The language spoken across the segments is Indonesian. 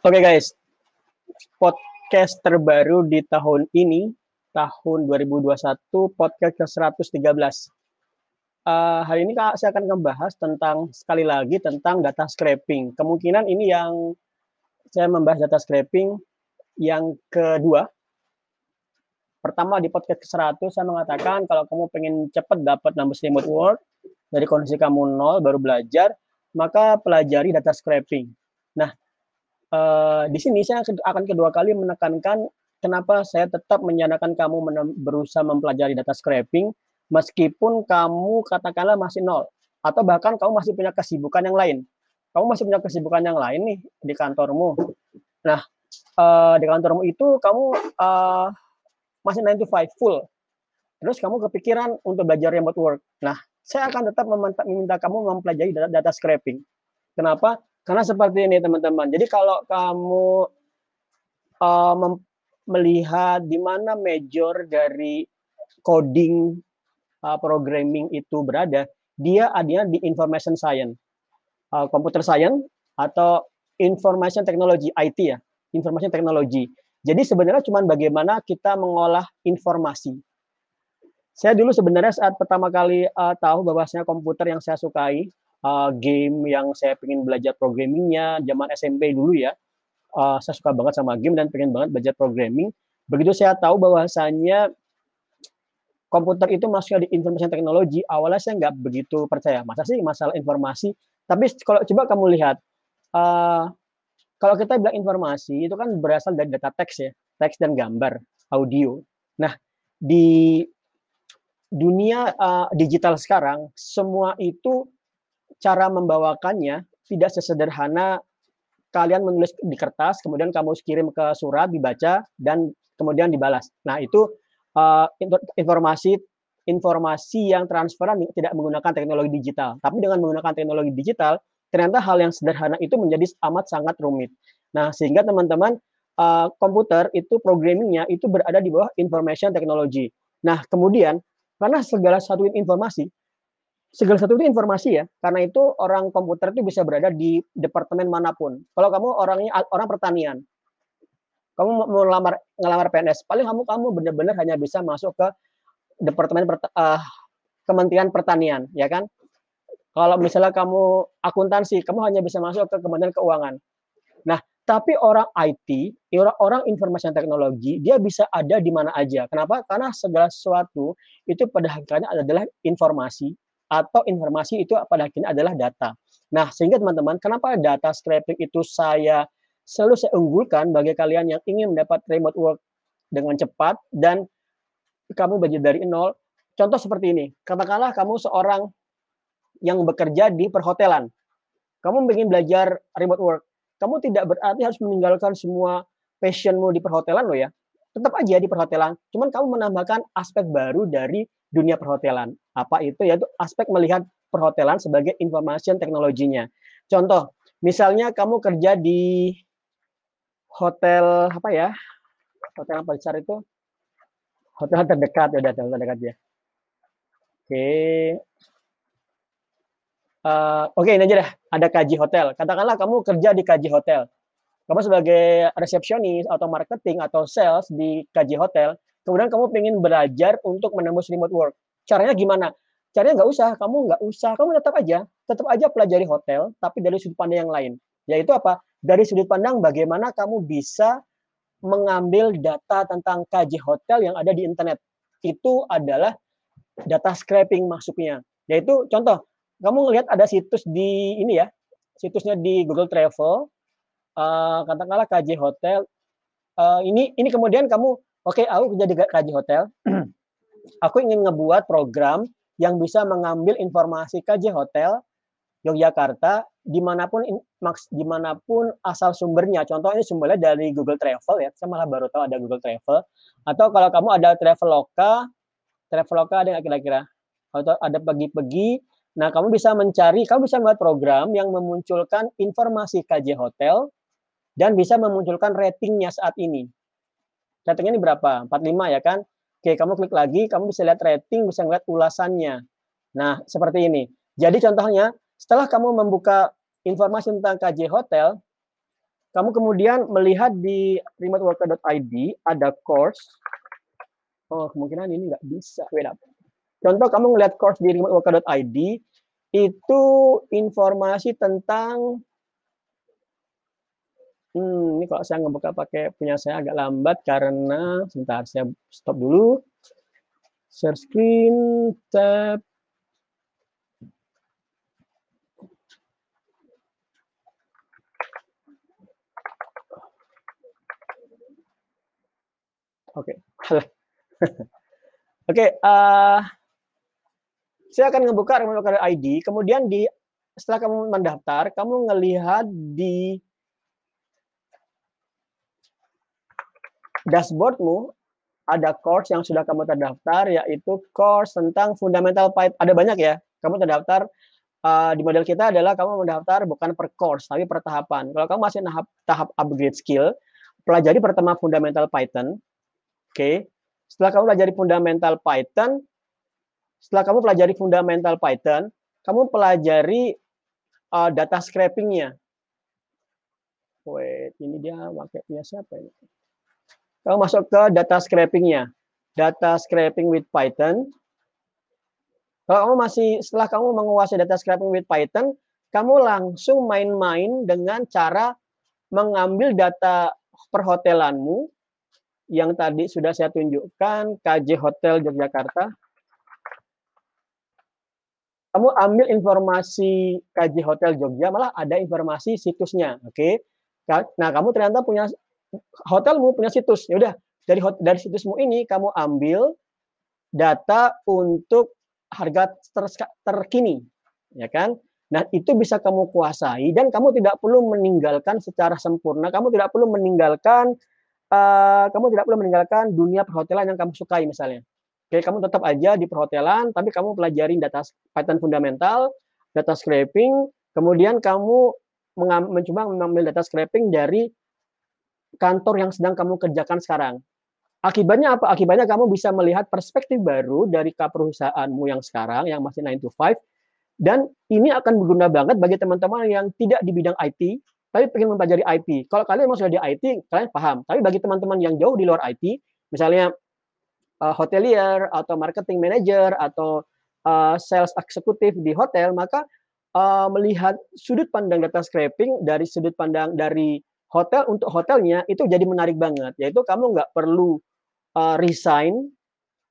Oke okay guys, podcast terbaru di tahun ini, tahun 2021, podcast ke-113. Uh, hari ini saya akan membahas tentang, sekali lagi, tentang data scraping. Kemungkinan ini yang saya membahas data scraping yang kedua. Pertama di podcast ke-100 saya mengatakan kalau kamu pengen cepat dapat numbers remote work dari kondisi kamu nol baru belajar, maka pelajari data scraping. Nah, uh, di sini saya akan kedua kali menekankan kenapa saya tetap menyarankan kamu berusaha mempelajari data scraping meskipun kamu katakanlah masih nol atau bahkan kamu masih punya kesibukan yang lain. Kamu masih punya kesibukan yang lain nih di kantormu. Nah, uh, di kantormu itu kamu uh, masih 9 to 5 full. Terus kamu kepikiran untuk belajar remote work. Nah, saya akan tetap meminta kamu mempelajari data, data scraping. Kenapa? Karena seperti ini teman-teman. Jadi kalau kamu uh, melihat di mana major dari coding uh, programming itu berada, dia adanya di information science, uh, computer science atau information technology IT ya, information technology. Jadi sebenarnya cuma bagaimana kita mengolah informasi. Saya dulu sebenarnya saat pertama kali uh, tahu bahwasanya komputer yang saya sukai uh, game yang saya pengen belajar programmingnya zaman SMP dulu ya. Uh, saya suka banget sama game dan pengen banget belajar programming. Begitu saya tahu bahwasanya komputer itu masuknya di information technology, awalnya saya nggak begitu percaya. Masa sih masalah informasi? Tapi kalau coba kamu lihat, uh, kalau kita bilang informasi itu kan berasal dari data teks ya, teks dan gambar, audio. Nah, di dunia uh, digital sekarang, semua itu cara membawakannya tidak sesederhana kalian menulis di kertas, kemudian kamu kirim ke surat, dibaca, dan kemudian dibalas. Nah, itu uh, informasi informasi yang transferan tidak menggunakan teknologi digital. Tapi dengan menggunakan teknologi digital, ternyata hal yang sederhana itu menjadi amat sangat rumit. Nah, sehingga teman-teman uh, komputer itu programmingnya itu berada di bawah information technology. Nah, kemudian karena segala satu informasi segala satu itu informasi ya. Karena itu orang komputer itu bisa berada di departemen mana pun. Kalau kamu orangnya orang pertanian, kamu mau melamar ngelamar PNS, paling kamu kamu benar-benar hanya bisa masuk ke departemen uh, Kementerian Pertanian, ya kan? Kalau misalnya kamu akuntansi, kamu hanya bisa masuk ke Kementerian Keuangan. Nah, tapi orang IT, orang-orang informasi dan teknologi, dia bisa ada di mana aja. Kenapa? Karena segala sesuatu itu pada hakikatnya adalah informasi atau informasi itu pada akhirnya adalah data. Nah, sehingga teman-teman, kenapa data scraping itu saya selalu saya unggulkan bagi kalian yang ingin mendapat remote work dengan cepat dan kamu belajar dari nol. Contoh seperti ini, katakanlah kamu seorang yang bekerja di perhotelan. Kamu ingin belajar remote work. Kamu tidak berarti harus meninggalkan semua passionmu di perhotelan loh ya. Tetap aja di perhotelan. Cuman kamu menambahkan aspek baru dari dunia perhotelan. Apa itu? Yaitu aspek melihat perhotelan sebagai information teknologinya. Contoh, misalnya kamu kerja di hotel apa ya? Hotel apa besar itu? Hotel terdekat ya, hotel terdekat ya. Oke. Uh, Oke, okay, ini aja deh. Ada kaji hotel. Katakanlah kamu kerja di kaji hotel. Kamu sebagai resepsionis atau marketing atau sales di kaji hotel, kemudian kamu pengen belajar untuk menembus remote work. Caranya gimana? Caranya nggak usah, kamu nggak usah, kamu tetap aja, tetap aja pelajari hotel, tapi dari sudut pandang yang lain. Yaitu apa? Dari sudut pandang bagaimana kamu bisa mengambil data tentang kaji hotel yang ada di internet. Itu adalah data scraping masuknya. Yaitu contoh, kamu lihat ada situs di ini ya, situsnya di Google Travel, uh, katakanlah KJ Hotel. Uh, ini ini kemudian kamu Oke, aku jadi kaji hotel. aku ingin ngebuat program yang bisa mengambil informasi kaji hotel Yogyakarta di mana pun maks di mana pun asal sumbernya. Contoh ini sumbernya dari Google Travel ya. Saya malah baru tahu ada Google Travel. Atau kalau kamu ada Traveloka, Traveloka ada nggak kira-kira? Atau ada pergi-pergi. Nah, kamu bisa mencari, kamu bisa membuat program yang memunculkan informasi KJ hotel dan bisa memunculkan ratingnya saat ini ratingnya ini berapa? 45 ya kan? Oke, kamu klik lagi, kamu bisa lihat rating, bisa lihat ulasannya. Nah, seperti ini. Jadi contohnya, setelah kamu membuka informasi tentang KJ Hotel, Kamu kemudian melihat di remoteworker.id ada course. Oh, kemungkinan ini nggak bisa. Wait up. Contoh kamu ngeliat course di remoteworker.id, itu informasi tentang Hmm, ini kalau saya ngebuka pakai punya saya agak lambat karena sebentar saya stop dulu. Share screen, tab. Oke. Okay. Oke, okay, uh, eh, saya akan ngebuka remote ID, kemudian di setelah kamu mendaftar, kamu ngelihat di dashboardmu ada course yang sudah kamu terdaftar yaitu course tentang fundamental Python. Ada banyak ya. Kamu terdaftar uh, di model kita adalah kamu mendaftar bukan per course tapi per tahapan. Kalau kamu masih tahap tahap upgrade skill, pelajari pertama fundamental Python. Oke. Okay. Setelah kamu pelajari fundamental Python, setelah kamu pelajari fundamental Python, kamu pelajari uh, data scraping-nya. Wait, ini dia pakai siapa ini? Kamu masuk ke data scraping-nya. Data scraping with Python. Kalau kamu masih setelah kamu menguasai data scraping with Python, kamu langsung main-main dengan cara mengambil data perhotelanmu yang tadi sudah saya tunjukkan, KJ Hotel Yogyakarta. Kamu ambil informasi KJ Hotel Jogja, malah ada informasi situsnya, oke? Okay? Nah, kamu ternyata punya hotelmu punya situs. Ya udah, dari dari situsmu ini kamu ambil data untuk harga ter, terkini, ya kan? Nah, itu bisa kamu kuasai dan kamu tidak perlu meninggalkan secara sempurna. Kamu tidak perlu meninggalkan uh, kamu tidak perlu meninggalkan dunia perhotelan yang kamu sukai misalnya. Oke, kamu tetap aja di perhotelan, tapi kamu pelajarin data Python fundamental, data scraping, kemudian kamu mencoba mengambil data scraping dari kantor yang sedang kamu kerjakan sekarang. Akibatnya apa? Akibatnya kamu bisa melihat perspektif baru dari perusahaanmu yang sekarang, yang masih 9 to 5, dan ini akan berguna banget bagi teman-teman yang tidak di bidang IT, tapi ingin mempelajari IT. Kalau kalian memang sudah di IT, kalian paham. Tapi bagi teman-teman yang jauh di luar IT, misalnya uh, hotelier, atau marketing manager, atau uh, sales eksekutif di hotel, maka uh, melihat sudut pandang data scraping dari sudut pandang dari hotel untuk hotelnya itu jadi menarik banget yaitu kamu nggak perlu uh, resign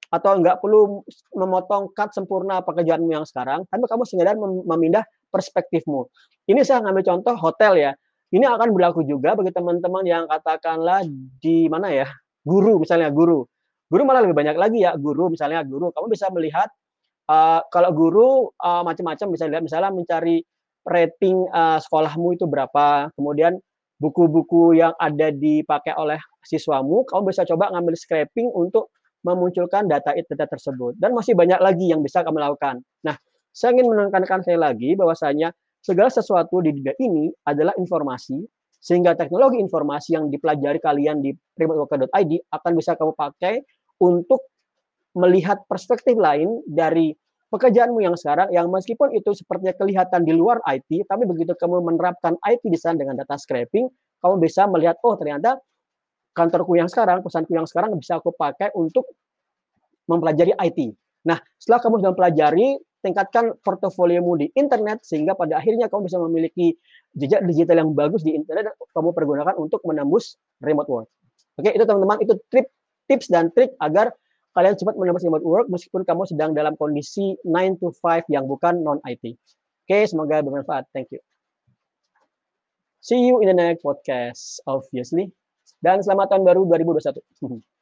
atau nggak perlu memotong cut sempurna pekerjaanmu yang sekarang tapi kamu sekedar memindah perspektifmu. Ini saya ngambil contoh hotel ya. Ini akan berlaku juga bagi teman-teman yang katakanlah di mana ya? Guru misalnya guru. Guru malah lebih banyak lagi ya guru misalnya guru. Kamu bisa melihat uh, kalau guru uh, macam-macam bisa lihat misalnya mencari rating uh, sekolahmu itu berapa. Kemudian buku-buku yang ada dipakai oleh siswamu, kamu bisa coba ngambil scraping untuk memunculkan data data tersebut. Dan masih banyak lagi yang bisa kamu lakukan. Nah, saya ingin menekankan saya lagi bahwasanya segala sesuatu di dunia ini adalah informasi, sehingga teknologi informasi yang dipelajari kalian di remoteworker.id akan bisa kamu pakai untuk melihat perspektif lain dari pekerjaanmu yang sekarang yang meskipun itu sepertinya kelihatan di luar IT, tapi begitu kamu menerapkan IT di sana dengan data scraping, kamu bisa melihat oh ternyata kantorku yang sekarang, perusahaanku yang sekarang bisa aku pakai untuk mempelajari IT. Nah, setelah kamu sudah mempelajari, tingkatkan portofoliomu di internet sehingga pada akhirnya kamu bisa memiliki jejak digital yang bagus di internet dan kamu pergunakan untuk menembus remote work. Oke, itu teman-teman itu trip tips dan trik agar kalian cepat mendapat remote work meskipun kamu sedang dalam kondisi 9 to 5 yang bukan non-IT. Oke, semoga bermanfaat. Thank you. See you in the next podcast, obviously. Dan selamat tahun baru 2021.